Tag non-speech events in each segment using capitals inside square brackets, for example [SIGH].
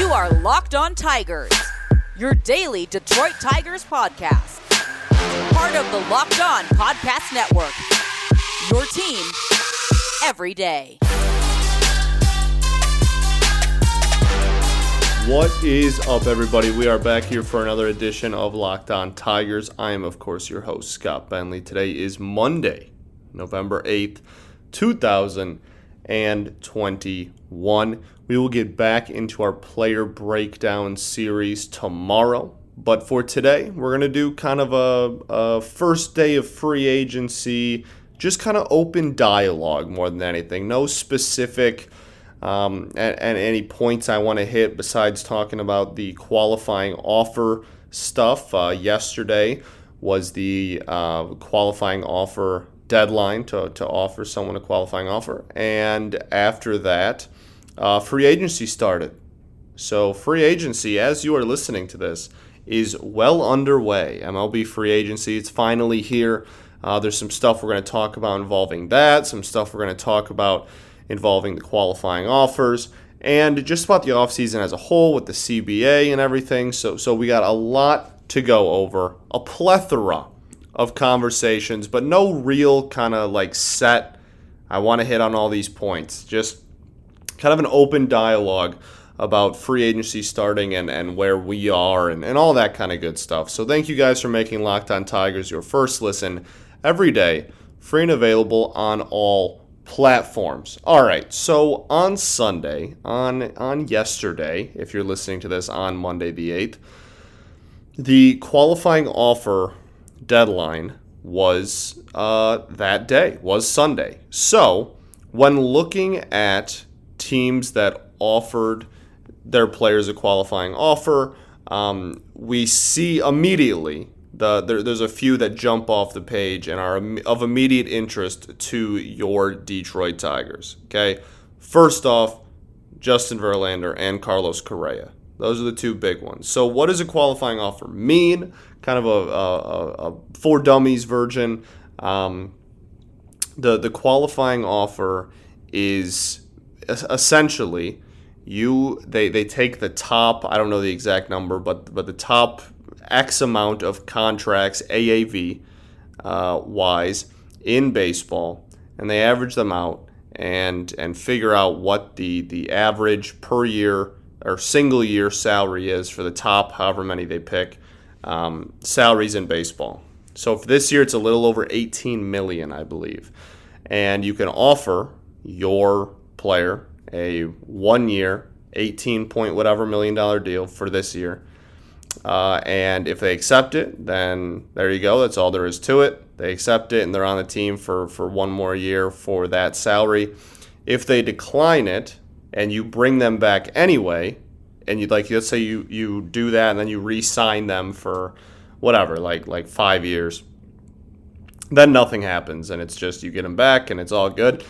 You are Locked On Tigers, your daily Detroit Tigers podcast. Part of the Locked On Podcast Network. Your team every day. What is up, everybody? We are back here for another edition of Locked On Tigers. I am, of course, your host, Scott Bentley. Today is Monday, November 8th, 2021. We will get back into our player breakdown series tomorrow. But for today, we're going to do kind of a, a first day of free agency, just kind of open dialogue more than anything. No specific um, and, any points I want to hit besides talking about the qualifying offer stuff. Uh, yesterday was the uh, qualifying offer deadline to, to offer someone a qualifying offer. And after that, uh, free agency started. So, free agency, as you are listening to this, is well underway. MLB free agency, it's finally here. Uh, there's some stuff we're going to talk about involving that, some stuff we're going to talk about involving the qualifying offers, and just about the offseason as a whole with the CBA and everything. So, so we got a lot to go over, a plethora of conversations, but no real kind of like set. I want to hit on all these points. Just kind of an open dialogue about free agency starting and, and where we are and, and all that kind of good stuff. So thank you guys for making Locked On Tigers your first listen every day, free and available on all platforms. All right, so on Sunday, on on yesterday, if you're listening to this on Monday the 8th, the qualifying offer deadline was uh, that day, was Sunday. So when looking at teams that offered their players a qualifying offer, um, we see immediately the there, there's a few that jump off the page and are of immediate interest to your Detroit Tigers. Okay, first off, Justin Verlander and Carlos Correa. Those are the two big ones. So, what does a qualifying offer mean? Kind of a, a, a for dummies version. Um, the the qualifying offer is essentially you they, they take the top I don't know the exact number but but the top X amount of contracts AAV uh, wise in baseball and they average them out and and figure out what the the average per year or single year salary is for the top however many they pick um, salaries in baseball. So for this year it's a little over 18 million I believe, and you can offer your player a one year, 18 point whatever million dollar deal for this year. Uh, and if they accept it, then there you go. That's all there is to it. They accept it and they're on the team for, for one more year for that salary. If they decline it and you bring them back anyway, and you like let's say you, you do that and then you re-sign them for whatever, like like five years, then nothing happens and it's just you get them back and it's all good.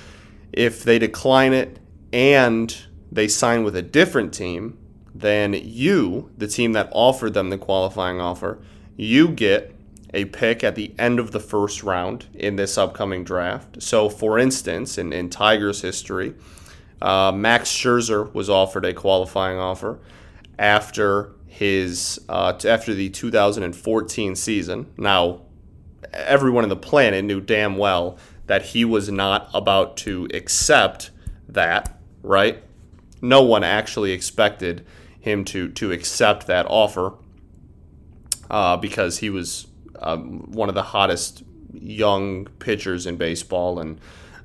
If they decline it and they sign with a different team, then you, the team that offered them the qualifying offer, you get a pick at the end of the first round in this upcoming draft. So, for instance, in, in Tigers history, uh, Max Scherzer was offered a qualifying offer after his uh, after the 2014 season. Now, everyone in the planet knew damn well that he was not about to accept that right? No one actually expected him to to accept that offer uh, because he was um, one of the hottest young pitchers in baseball and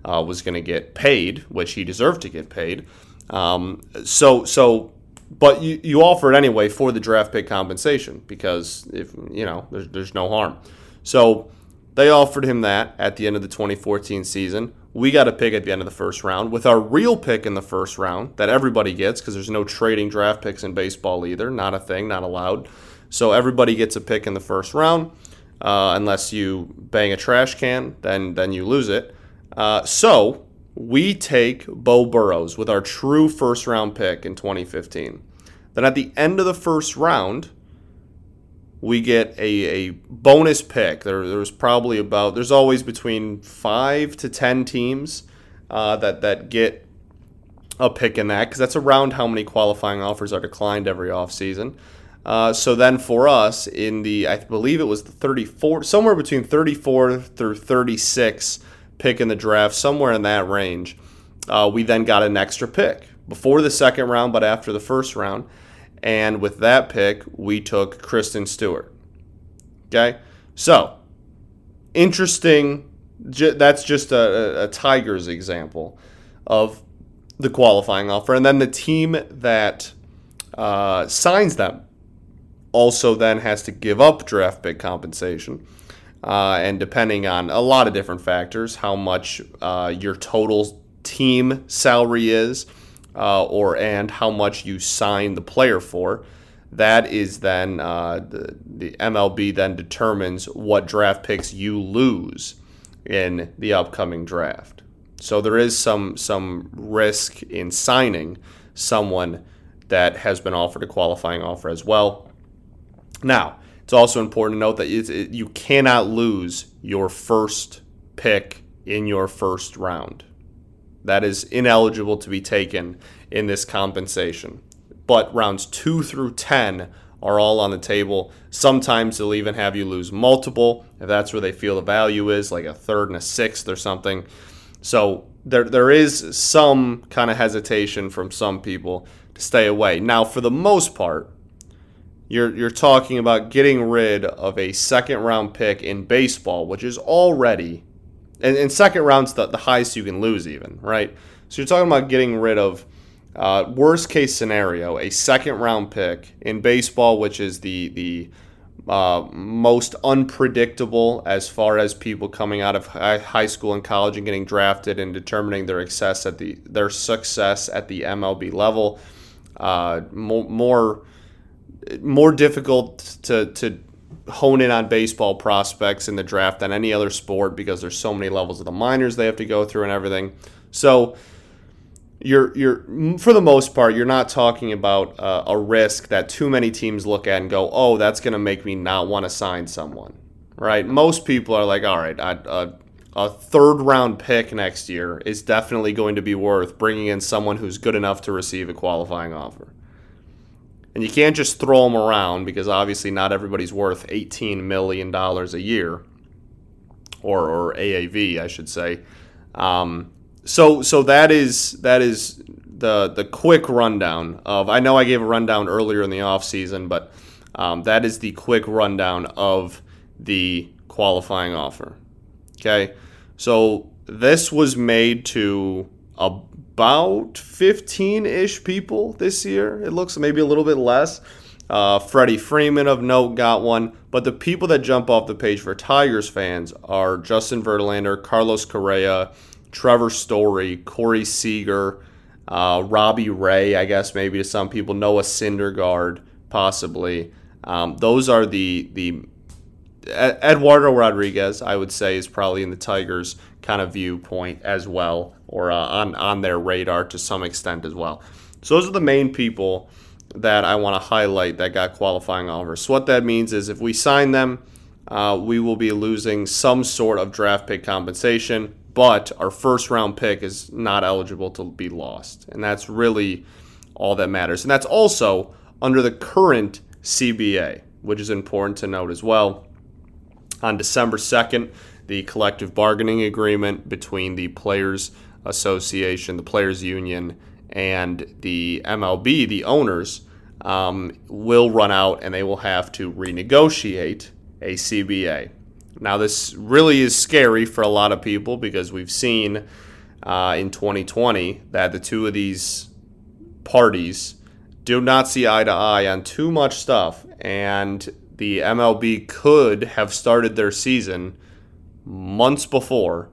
uh, was going to get paid, which he deserved to get paid. Um, so so, but you, you offer it anyway for the draft pick compensation because if you know there's, there's no harm. So they offered him that at the end of the 2014 season. We got a pick at the end of the first round with our real pick in the first round that everybody gets because there's no trading draft picks in baseball either. Not a thing, not allowed. So everybody gets a pick in the first round. Uh, unless you bang a trash can, then then you lose it. Uh, so we take Beau Burrows with our true first round pick in 2015. Then at the end of the first round, we get a, a bonus pick. There, there's probably about there's always between five to ten teams uh, that that get a pick in that because that's around how many qualifying offers are declined every offseason. Uh, so then for us, in the, I believe it was the 34, somewhere between 34 through 36 pick in the draft, somewhere in that range, uh, we then got an extra pick before the second round, but after the first round. And with that pick, we took Christin Stewart. Okay? So, interesting. That's just a, a Tigers example of the qualifying offer. And then the team that uh, signs them also then has to give up draft pick compensation. Uh, and depending on a lot of different factors, how much uh, your total team salary is, uh, or and how much you sign the player for, that is then uh, the, the MLB then determines what draft picks you lose in the upcoming draft. So there is some some risk in signing someone that has been offered a qualifying offer as well. Now, it's also important to note that it, you cannot lose your first pick in your first round. That is ineligible to be taken in this compensation. But rounds two through 10 are all on the table. Sometimes they'll even have you lose multiple if that's where they feel the value is, like a third and a sixth or something. So there there is some kind of hesitation from some people to stay away. Now, for the most part, you're you're talking about getting rid of a second round pick in baseball, which is already and, and second round's the, the highest you can lose even, right? So you're talking about getting rid of uh, worst case scenario, a second round pick in baseball, which is the the uh, most unpredictable as far as people coming out of high school and college and getting drafted and determining their success at the their success at the MLB level. Uh, more, more more difficult to to hone in on baseball prospects in the draft than any other sport because there's so many levels of the minors they have to go through and everything. So you're you're for the most part you're not talking about uh, a risk that too many teams look at and go, "Oh, that's going to make me not want to sign someone." Right? Most people are like, "All right, I, uh, a third round pick next year is definitely going to be worth bringing in someone who's good enough to receive a qualifying offer." And you can't just throw them around because obviously not everybody's worth $18 million a year, or, or AAV, I should say. Um, so so that is that is the the quick rundown of. I know I gave a rundown earlier in the off season, but um, that is the quick rundown of the qualifying offer. Okay, so this was made to about 15 ish people this year. It looks maybe a little bit less. Uh, Freddie Freeman of note got one, but the people that jump off the page for Tigers fans are Justin Verlander, Carlos Correa, Trevor Story, Corey Seager, uh, Robbie Ray, I guess maybe to some people, Noah Syndergaard, possibly. Um, those are the the Eduardo Rodriguez, I would say, is probably in the Tigers' kind of viewpoint as well, or uh, on on their radar to some extent as well. So those are the main people that I want to highlight that got qualifying offers. So what that means is if we sign them, uh, we will be losing some sort of draft pick compensation but our first round pick is not eligible to be lost. And that's really all that matters. And that's also under the current CBA, which is important to note as well. On December 2nd, the collective bargaining agreement between the Players Association, the Players Union, and the MLB, the owners, um, will run out and they will have to renegotiate a CBA. Now, this really is scary for a lot of people because we've seen uh, in 2020 that the two of these parties do not see eye to eye on too much stuff, and the MLB could have started their season months before.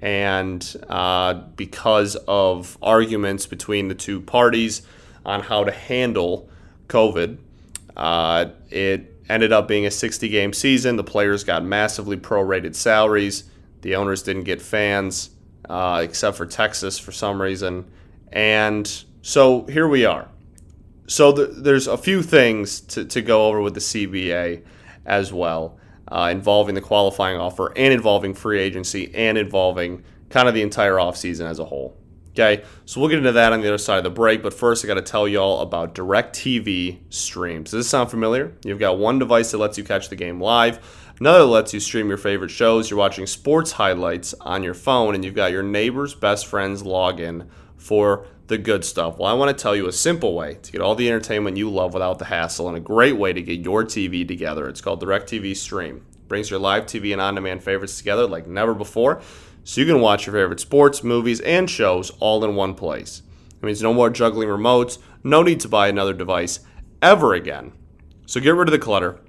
And uh, because of arguments between the two parties on how to handle COVID, uh, it ended up being a 60 game season. The players got massively prorated salaries. The owners didn't get fans, uh, except for Texas for some reason. And so here we are. So the, there's a few things to, to go over with the CBA as well, uh, involving the qualifying offer and involving free agency and involving kind of the entire offseason as a whole. Okay, so we'll get into that on the other side of the break. But first, I got to tell you all about DirecTV streams. Does this sound familiar? You've got one device that lets you catch the game live, another lets you stream your favorite shows. You're watching sports highlights on your phone, and you've got your neighbor's best friend's login for the good stuff. Well, I want to tell you a simple way to get all the entertainment you love without the hassle and a great way to get your TV together. It's called DirecTV Stream. It brings your live TV and on demand favorites together like never before so you can watch your favorite sports, movies, and shows all in one place. It means no more juggling remotes, no need to buy another device ever again. So get rid of the clutter,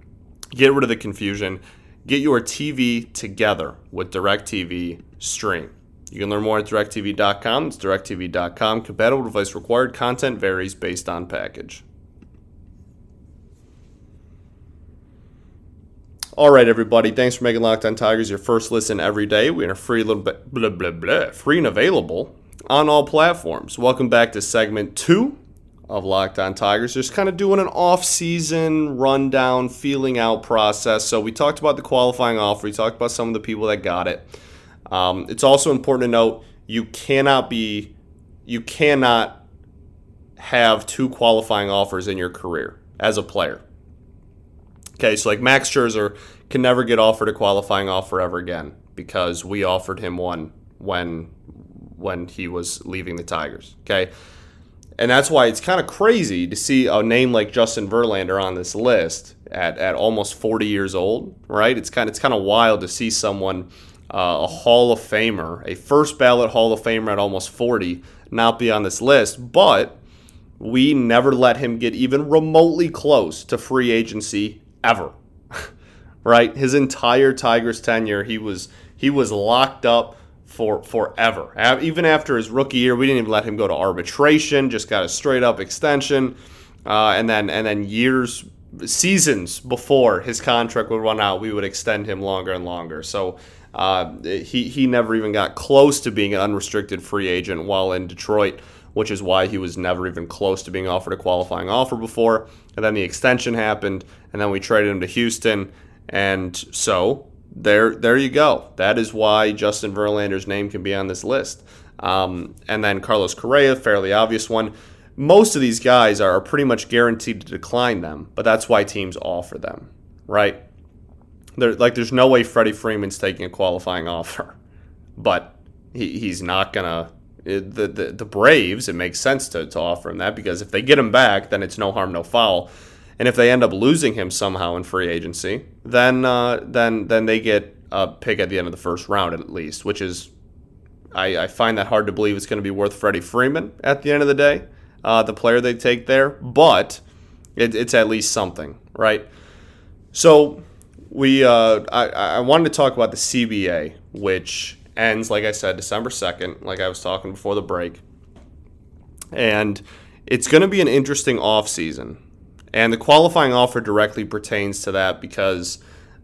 get rid of the confusion, get your TV together with DirecTV Stream. You can learn more at directv.com. It's directv.com. Compatible device required. Content varies based on package. All right, everybody. Thanks for making Locked On Tigers your first listen every day. We are free, little bit, blah, blah, blah, free and available on all platforms. Welcome back to segment two of Locked On Tigers. Just kind of doing an off-season rundown, feeling out process. So we talked about the qualifying offer. We talked about some of the people that got it. Um, it's also important to note you cannot be, you cannot have two qualifying offers in your career as a player. Okay, so like Max Scherzer can never get offered a qualifying offer ever again because we offered him one when when he was leaving the Tigers. Okay. And that's why it's kind of crazy to see a name like Justin Verlander on this list at, at almost 40 years old, right? It's kind of, it's kind of wild to see someone, uh, a Hall of Famer, a first ballot Hall of Famer at almost 40, not be on this list. But we never let him get even remotely close to free agency ever. [LAUGHS] right? His entire Tigers tenure, he was he was locked up for forever. Even after his rookie year, we didn't even let him go to arbitration. Just got a straight up extension, uh, and then and then years, seasons before his contract would run out, we would extend him longer and longer. So. Uh, he he never even got close to being an unrestricted free agent while in Detroit which is why he was never even close to being offered a qualifying offer before. And then the extension happened, and then we traded him to Houston. And so there, there you go. That is why Justin Verlander's name can be on this list. Um, and then Carlos Correa, fairly obvious one. Most of these guys are pretty much guaranteed to decline them, but that's why teams offer them, right? There, like, there's no way Freddie Freeman's taking a qualifying offer, but he, he's not gonna the, the, the Braves, it makes sense to, to offer him that because if they get him back, then it's no harm, no foul. And if they end up losing him somehow in free agency, then uh, then then they get a pick at the end of the first round at least, which is I, I find that hard to believe it's going to be worth Freddie Freeman at the end of the day, uh, the player they take there. But it, it's at least something, right? So we uh, I, I wanted to talk about the CBA, which ends, like I said, December 2nd, like I was talking before the break. And it's going to be an interesting off season, And the qualifying offer directly pertains to that because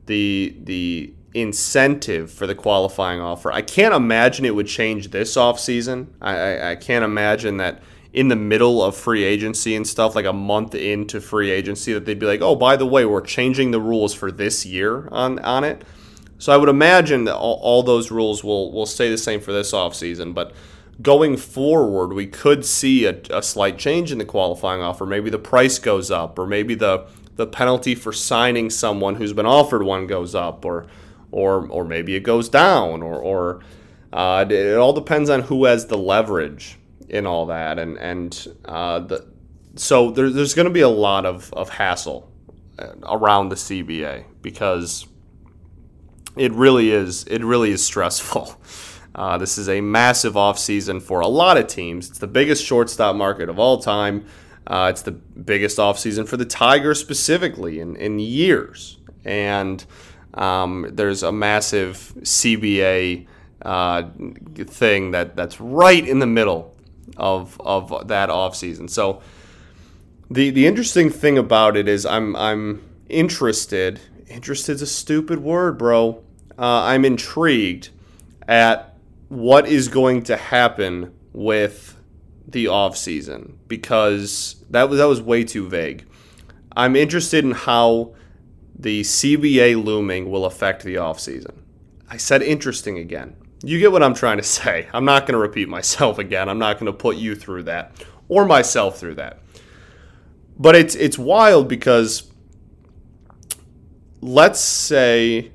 the the incentive for the qualifying offer, I can't imagine it would change this off season. I, I, I can't imagine that in the middle of free agency and stuff, like a month into free agency, that they'd be like, oh, by the way, we're changing the rules for this year on, on it. So I would imagine that all, all those rules will, will stay the same for this offseason. But going forward, we could see a, a slight change in the qualifying offer. Maybe the price goes up, or maybe the, the penalty for signing someone who's been offered one goes up, or or or maybe it goes down, or or uh, it all depends on who has the leverage in all that, and and uh, the, so there, there's going to be a lot of, of hassle uh, around the CBA because it really is it really is stressful. [LAUGHS] Uh, this is a massive offseason for a lot of teams. It's the biggest shortstop market of all time. Uh, it's the biggest offseason for the Tigers specifically in, in years. And um, there's a massive CBA uh, thing that, that's right in the middle of, of that offseason. So the, the interesting thing about it is I'm, I'm interested. Interested is a stupid word, bro uh, I'm intrigued at what is going to happen with the off season because that was that was way too vague. I'm interested in how the CBA looming will affect the off season. I said interesting again. You get what I'm trying to say. I'm not going to repeat myself again. I'm not going to put you through that or myself through that. But it's it's wild because let's say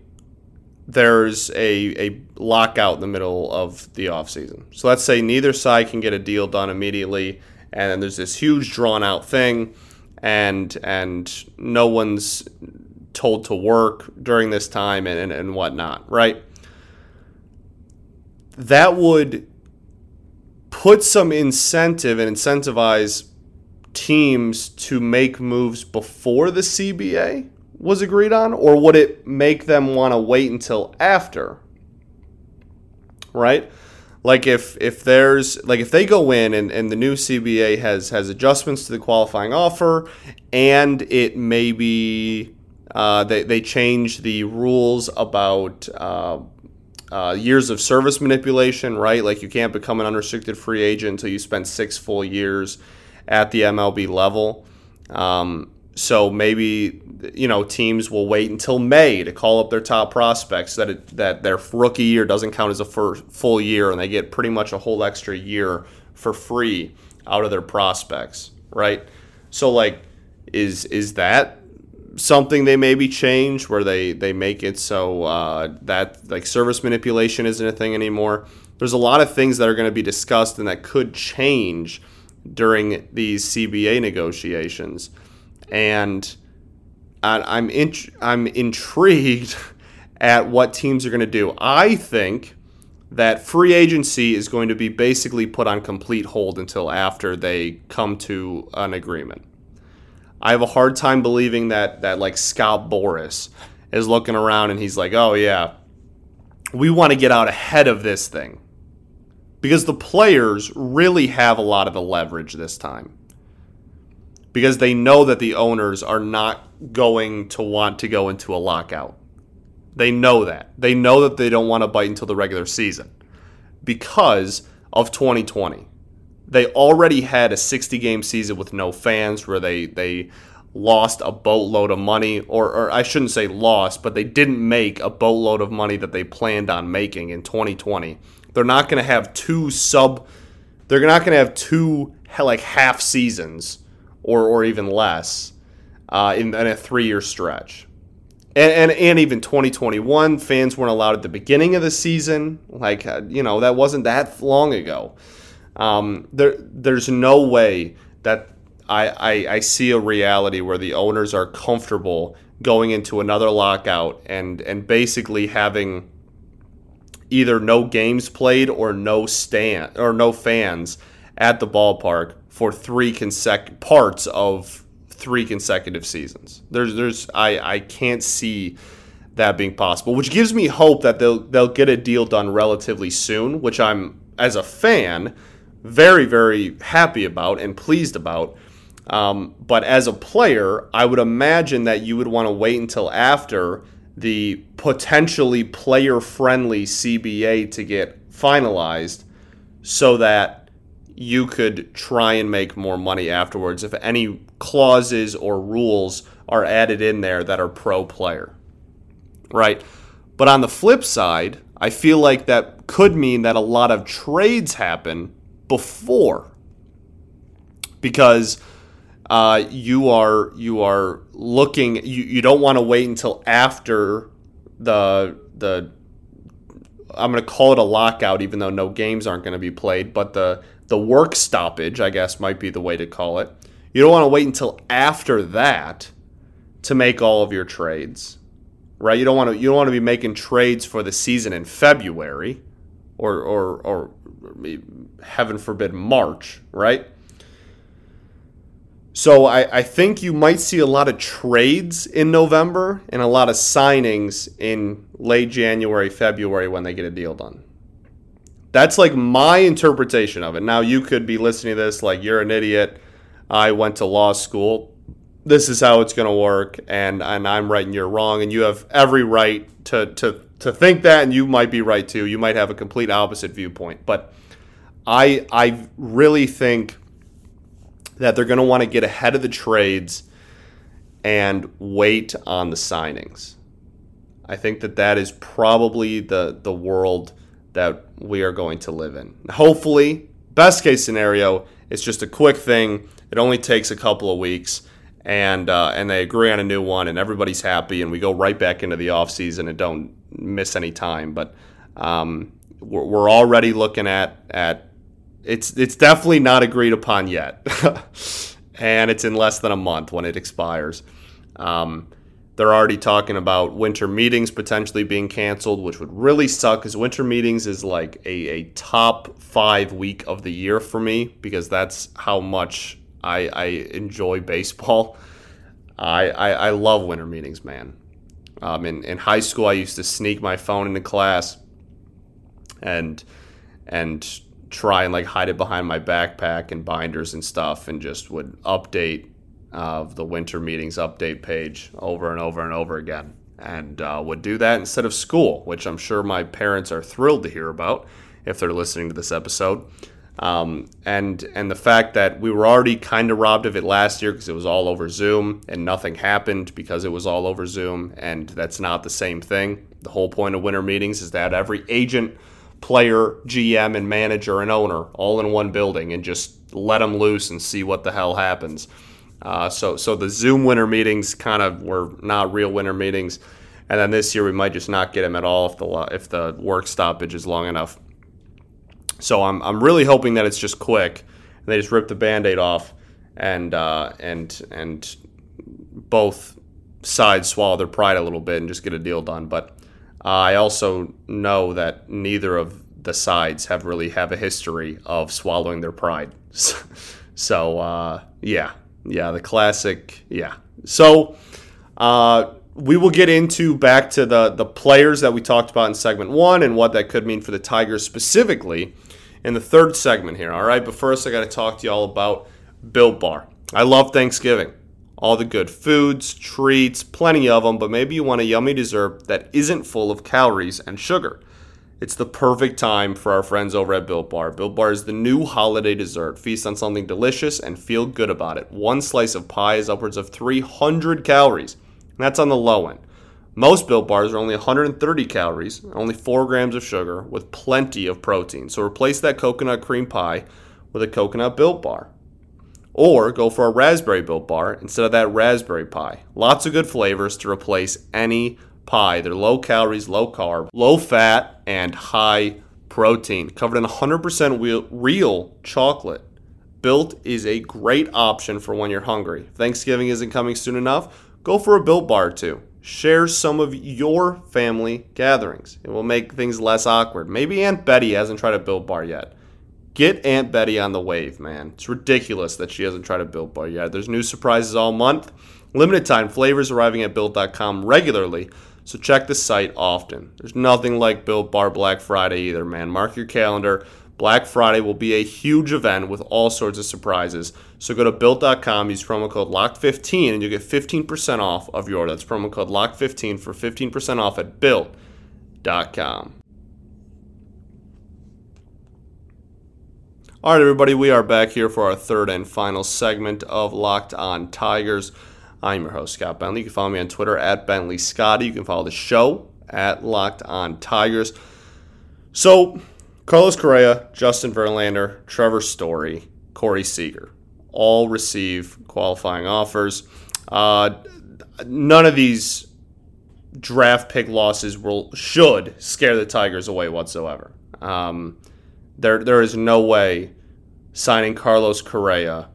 there's a, a lockout in the middle of the offseason. So let's say neither side can get a deal done immediately, and then there's this huge drawn out thing, and and no one's told to work during this time and, and, and whatnot, right? That would put some incentive and incentivize teams to make moves before the CBA was agreed on, or would it make them want to wait until after? Right? Like if if there's like if they go in and, and the new CBA has has adjustments to the qualifying offer and it maybe uh, they, they change the rules about uh, uh, years of service manipulation, right? Like you can't become an unrestricted free agent until you spend six full years at the MLB level. Um, so maybe you know teams will wait until May to call up their top prospects that it, that their rookie year doesn't count as a full year and they get pretty much a whole extra year for free out of their prospects, right? So like is is that something they maybe change where they they make it so uh, that like service manipulation isn't a thing anymore. There's a lot of things that are going to be discussed and that could change during these CBA negotiations, and I'm I'm intrigued [LAUGHS] at what teams are going to do. I think that free agency is going to be basically put on complete hold until after they come to an agreement. I have a hard time believing that that like Scott Boras is looking around and he's like, "Oh yeah, we want to get out ahead of this thing." Because the players really have a lot of the leverage this time. Because they know that the owners are not going to want to go into a lockout. They know that. They know that they don't want to bite until the regular season because of 2020 they already had a 60 game season with no fans where they they lost a boatload of money or, or I shouldn't say lost but they didn't make a boatload of money that they planned on making in 2020 they're not going to have two sub they're not going to have two like half seasons or or even less uh, in, in a three year stretch. And, and, and even 2021 fans weren't allowed at the beginning of the season like uh, you know that wasn't that long ago um, there, there's no way that I, I, I see a reality where the owners are comfortable going into another lockout and and basically having either no games played or no stand or no fans at the ballpark for three consec parts of three consecutive seasons. There's there's I I can't see that being possible, which gives me hope that they'll they'll get a deal done relatively soon, which I'm as a fan very, very happy about and pleased about. Um, but as a player, I would imagine that you would want to wait until after the potentially player friendly CBA to get finalized so that you could try and make more money afterwards if any clauses or rules are added in there that are pro player. Right? But on the flip side, I feel like that could mean that a lot of trades happen before. Because uh, you are you are looking you, you don't want to wait until after the the I'm going to call it a lockout even though no games aren't going to be played but the the work stoppage I guess might be the way to call it. You don't want to wait until after that to make all of your trades right? You don't want to you don't want to be making trades for the season in February or or or heaven forbid, March, right? So I, I think you might see a lot of trades in November and a lot of signings in late January, February when they get a deal done. That's like my interpretation of it. Now you could be listening to this like you're an idiot. I went to law school. This is how it's going to work, and and I'm right and you're wrong, and you have every right to to to think that, and you might be right too. You might have a complete opposite viewpoint, but I I really think that they're going to want to get ahead of the trades and wait on the signings. I think that that is probably the the world that we are going to live in. Hopefully, best case scenario, it's just a quick thing. It only takes a couple of weeks, and uh, and they agree on a new one, and everybody's happy, and we go right back into the off season and don't miss any time. But um, we're, we're already looking at at it's it's definitely not agreed upon yet, [LAUGHS] and it's in less than a month when it expires. Um, they're already talking about winter meetings potentially being canceled, which would really suck because winter meetings is like a, a top five week of the year for me because that's how much I, I enjoy baseball. I, I, I love winter meetings, man. Um, in, in high school, I used to sneak my phone into class and and try and like hide it behind my backpack and binders and stuff and just would update uh, the winter meetings update page over and over and over again. And uh, would do that instead of school which i'm sure my parents are thrilled to hear about if they're listening to this episode. Um, and and the fact that we were already kind of robbed of it last year because it was all over zoom and nothing happened because it was all over zoom and that's not the same thing. The whole point of winter meetings is that every agent player, GM, and manager and owner all in one building and just let them loose and see what the hell happens. Uh, so, so the Zoom winter meetings kind of were not real winter meetings, and then this year we might just not get them at all if the if the work stoppage is long enough. So I'm I'm really hoping that it's just quick. And they just rip the band-aid off, and uh, and and both sides swallow their pride a little bit and just get a deal done. But I also know that neither of the sides have really have a history of swallowing their pride. [LAUGHS] so uh, yeah, yeah, the classic. Yeah. So uh, we will get into back to the the players that we talked about in segment one and what that could mean for the Tigers specifically in the third segment here. All right, but first I got to talk to you all about Built Bar. I love Thanksgiving all the good foods, treats, plenty of them, but maybe you want a yummy dessert that isn't full of calories and sugar. It's the perfect time for our friends over at Built Bar. Built Bar is the new holiday dessert. Feast on something delicious and feel good about it. One slice of pie is upwards of 300 calories, and that's on the low end. Most Built Bars are only 130 calories, only 4 grams of sugar, with plenty of protein. So replace that coconut cream pie with a coconut Built Bar. Or go for a raspberry built bar instead of that raspberry pie. Lots of good flavors to replace any pie. They're low calories, low carb, low fat, and high protein. Covered in 100% real chocolate. Built is a great option for when you're hungry. Thanksgiving isn't coming soon enough. Go for a built bar too. Share some of your family gatherings. It will make things less awkward. Maybe Aunt Betty hasn't tried a built bar yet. Get Aunt Betty on the wave, man. It's ridiculous that she hasn't tried a Built Bar yet. There's new surprises all month. Limited time flavors arriving at Built.com regularly, so check the site often. There's nothing like Built Bar Black Friday either, man. Mark your calendar. Black Friday will be a huge event with all sorts of surprises. So go to built.com, use promo code LOCK15, and you'll get 15% off of your order. That's promo code LOCK15 for 15% off at built.com. All right, everybody, we are back here for our third and final segment of Locked On Tigers. I'm your host, Scott Bentley. You can follow me on Twitter at Bentley Scotty. You can follow the show at Locked On Tigers. So, Carlos Correa, Justin Verlander, Trevor Story, Corey Seager all receive qualifying offers. Uh, none of these draft pick losses will should scare the Tigers away whatsoever. Um, there there is no way signing Carlos Correa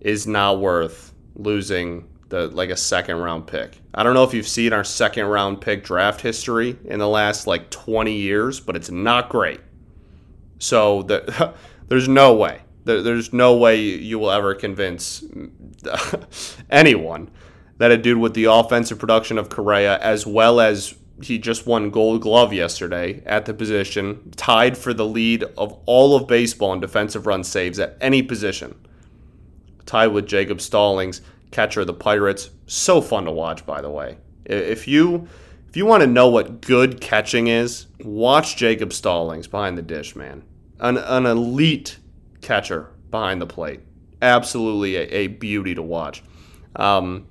is not worth losing the like a second round pick. I don't know if you've seen our second round pick draft history in the last like 20 years, but it's not great. So the, [LAUGHS] there's no way. There, there's no way you will ever convince [LAUGHS] anyone that a dude with the offensive production of Correa as well as he just won Gold Glove yesterday at the position, tied for the lead of all of baseball in defensive run saves at any position. Tied with Jacob Stallings, catcher of the Pirates. So fun to watch, by the way. If you if you want to know what good catching is, watch Jacob Stallings behind the dish, man. An, an elite catcher behind the plate. Absolutely a, a beauty to watch. Um,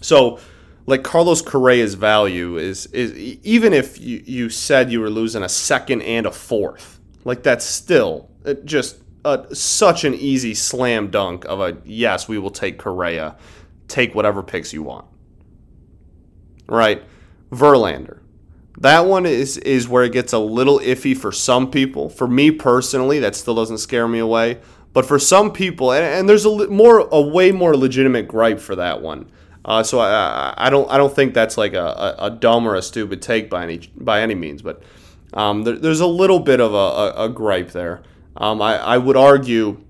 so like Carlos Correa's value is is even if you, you said you were losing a second and a fourth, like that's still uh, just a, such an easy slam dunk of a yes, we will take Correa, take whatever picks you want. Right, Verlander. That one is is where it gets a little iffy for some people. For me personally, that still doesn't scare me away. But for some people, and, and there's a more a way more legitimate gripe for that one uh, so I, I don't I don't think that's like a, a, dumb or a stupid take by any by any means, but um, there, there's a little bit of a, a, a gripe there. Um, I, I would argue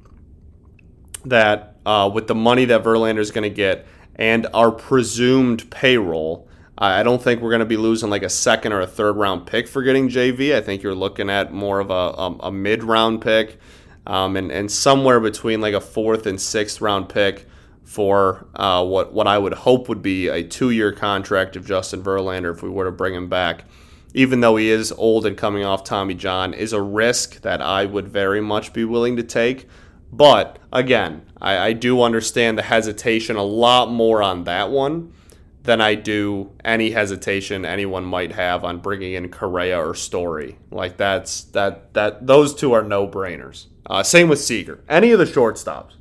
that uh, with the money that Verlander is going to get and our presumed payroll, I don't think we're going to be losing like a second or a third round pick for getting JV. I think you're looking at more of a, a, a mid round pick um, and, and somewhere between like a fourth and sixth round pick for uh, what what I would hope would be a two year contract of Justin Verlander if we were to bring him back. Even though he is old and coming off Tommy John, is a risk that I would very much be willing to take. But again, I, I do understand the hesitation a lot more on that one than I do any hesitation anyone might have on bringing in Correa or Story. Like that's that that those two are no brainers. Uh, same with Seager. Any of the shortstops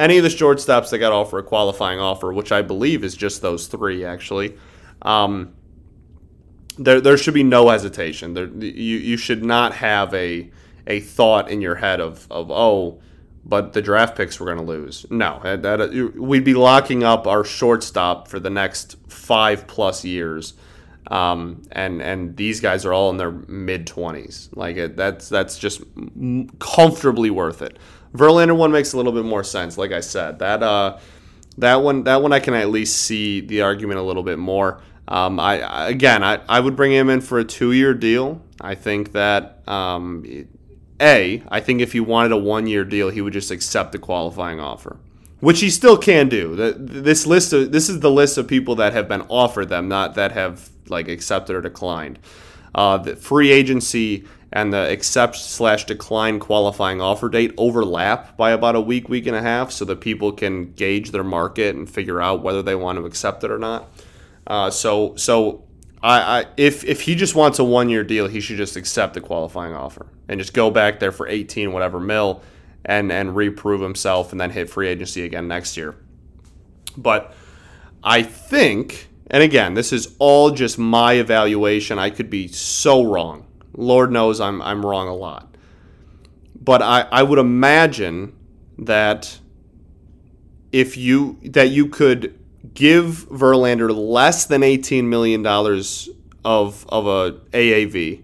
any of the shortstops that got offered a qualifying offer, which I believe is just those three actually, um, there there should be no hesitation. There, you you should not have a a thought in your head of of oh, but the draft picks we're going to lose. No, that, that, we'd be locking up our shortstop for the next five plus years. Um, and and these guys are all in their mid twenties. Like it, that's that's just comfortably worth it. Verlander one makes a little bit more sense. Like I said, that uh, that one that one I can at least see the argument a little bit more. Um, I again, I, I would bring him in for a two year deal. I think that um, a I think if he wanted a one year deal, he would just accept the qualifying offer, which he still can do. The, this list of this is the list of people that have been offered them, not that have like accepted or declined. Uh, the free agency and the accept slash decline qualifying offer date overlap by about a week, week and a half, so that people can gauge their market and figure out whether they want to accept it or not. Uh, so, so I, I, if if he just wants a one year deal, he should just accept the qualifying offer and just go back there for 18 whatever mil and and reprove himself and then hit free agency again next year. But I think, and again, this is all just my evaluation. I could be so wrong. Lord knows I'm I'm wrong a lot. But I, I would imagine that if you that you could give Verlander less than eighteen million dollars of of a AAV,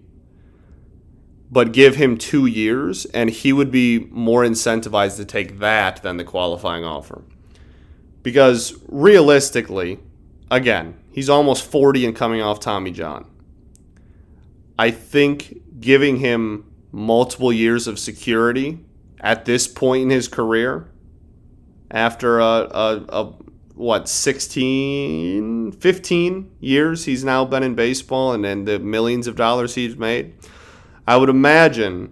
but give him two years, and he would be more incentivized to take that than the qualifying offer. Because realistically, again, he's almost forty and coming off Tommy John. I think giving him multiple years of security at this point in his career, after a, a, a what 16 15 years he's now been in baseball and, and the millions of dollars he's made i would imagine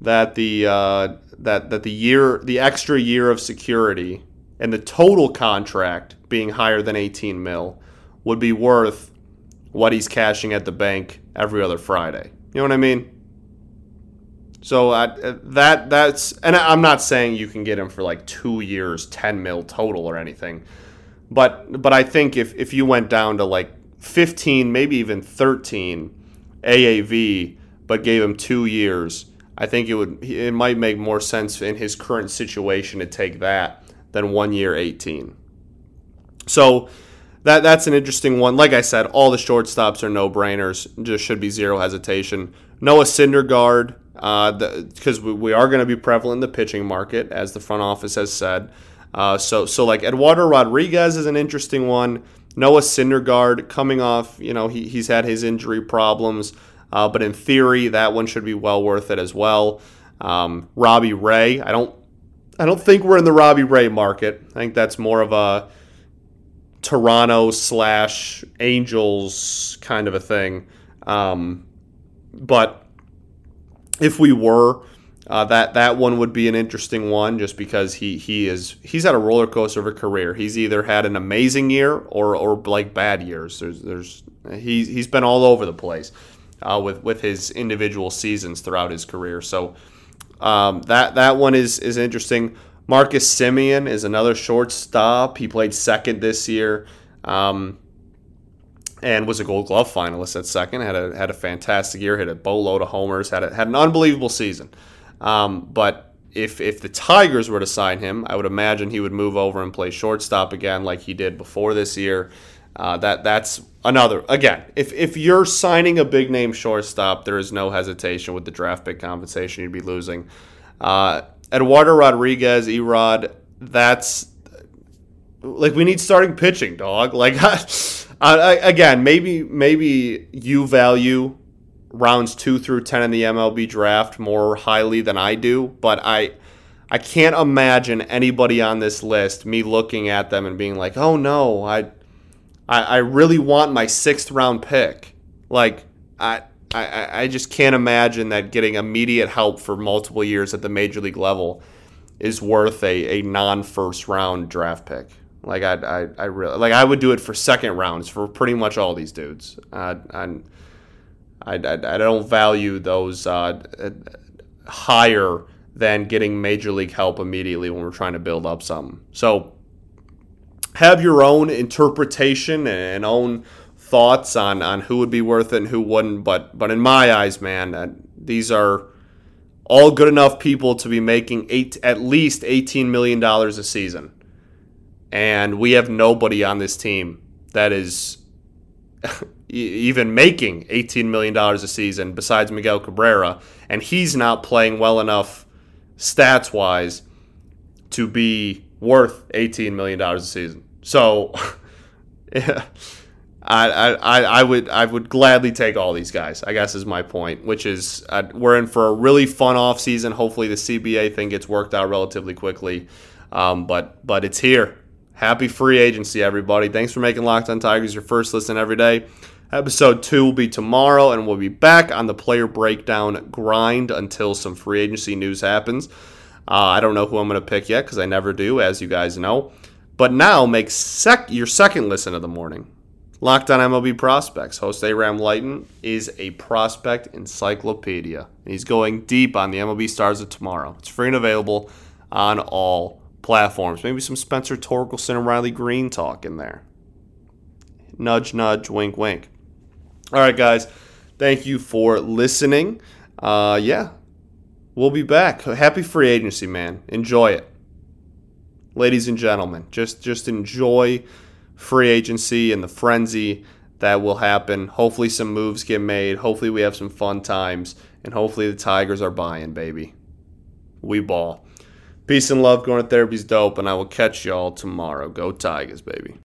that the uh, that that the year the extra year of security and the total contract being higher than 18 mil would be worth what he's cashing at the bank every other Friday. You know what I mean? So uh, that that's and I'm not saying you can get him for like two years, ten mil total or anything, but but I think if if you went down to like 15, maybe even 13 AAV, but gave him two years, I think it would it might make more sense in his current situation to take that than one year 18. So that that's an interesting one. Like I said, all the shortstops are no brainers. Just should be zero hesitation. Noah Syndergaard, because uh, we, we, are going to be prevalent in the pitching market, as the front office has said. Uh, so so like Eduardo Rodriguez is an interesting one. Noah Syndergaard coming off, you know, he, he's had his injury problems, uh, but in theory that one should be well worth it as well. Um, Robbie Ray, I don't I don't think we're in the Robbie Ray market. I think that's more of a Toronto slash Angels kind of a thing. Um, but if we were, Uh, that that one would be an interesting one, just because he he is he's had a roller coaster of a career. He's either had an amazing year or or like bad years. There's there's he's he's been all over the place uh, with with his individual seasons throughout his career. So um, that that one is is interesting. Marcus Semien is another shortstop. He played second this year. Um, and was a Gold Glove finalist at second. had a had a fantastic year. Hit a boatload of homers. Had a, had an unbelievable season. Um, but if if the Tigers were to sign him, I would imagine he would move over and play shortstop again, like he did before this year. Uh, that that's another again. If if you're signing a big name shortstop, there is no hesitation with the draft pick compensation you'd be losing. Uh, Eduardo Rodriguez, Erod, that's like we need starting pitching, dog. Like [LAUGHS] I, again, maybe maybe you value rounds two through ten in the MLB draft more highly than I do, but I I can't imagine anybody on this list me looking at them and being like, oh no, I I, I really want my sixth round pick. Like I. I, I just can't imagine that getting immediate help for multiple years at the major league level is worth a, a non first round draft pick. Like I, I, I really like I would do it for second rounds for pretty much all these dudes. Uh, I, I, I don't value those uh, higher than getting major league help immediately when we're trying to build up something. So have your own interpretation and own thoughts on, on who would be worth it and who wouldn't. But but in my eyes, man, uh, these are all good enough people to be making eight at least eighteen million dollars a season, and we have nobody on this team that is [LAUGHS] even making $18 million a season besides Miguel Cabrera, and he's not playing well enough stats wise to be worth $18 million a season. So, [LAUGHS] yeah, I, I, I would I would gladly take all these guys. I guess is my point, which is uh, we're in for a really fun off season. Hopefully, the CBA thing gets worked out relatively quickly, um, but but it's here. Happy free agency, everybody! Thanks for making Locked On Tigers your first listen every day. Episode two will be tomorrow, and we'll be back on the player breakdown grind until some free agency news happens. Uh, I don't know who I'm going to pick yet because I never do, as you guys know. But now make sec- your second listen of the morning. Locked on MLB Prospects. Host Aram Leighton is a prospect encyclopedia. He's going deep on the MLB stars of tomorrow. It's free and available on all platforms. Maybe some Spencer Torkelson and Riley Greene talk in there. Nudge, nudge, wink, wink. All right, guys. Thank you for listening. Uh, yeah, we'll be back. Happy free agency, man. Enjoy it, ladies and gentlemen. Just just enjoy free agency and the frenzy that will happen. Hopefully, some moves get made. Hopefully, we have some fun times, and hopefully, the Tigers are buying, baby. We ball. Peace and love. Going to therapy's dope, and I will catch y'all tomorrow. Go Tigers, baby.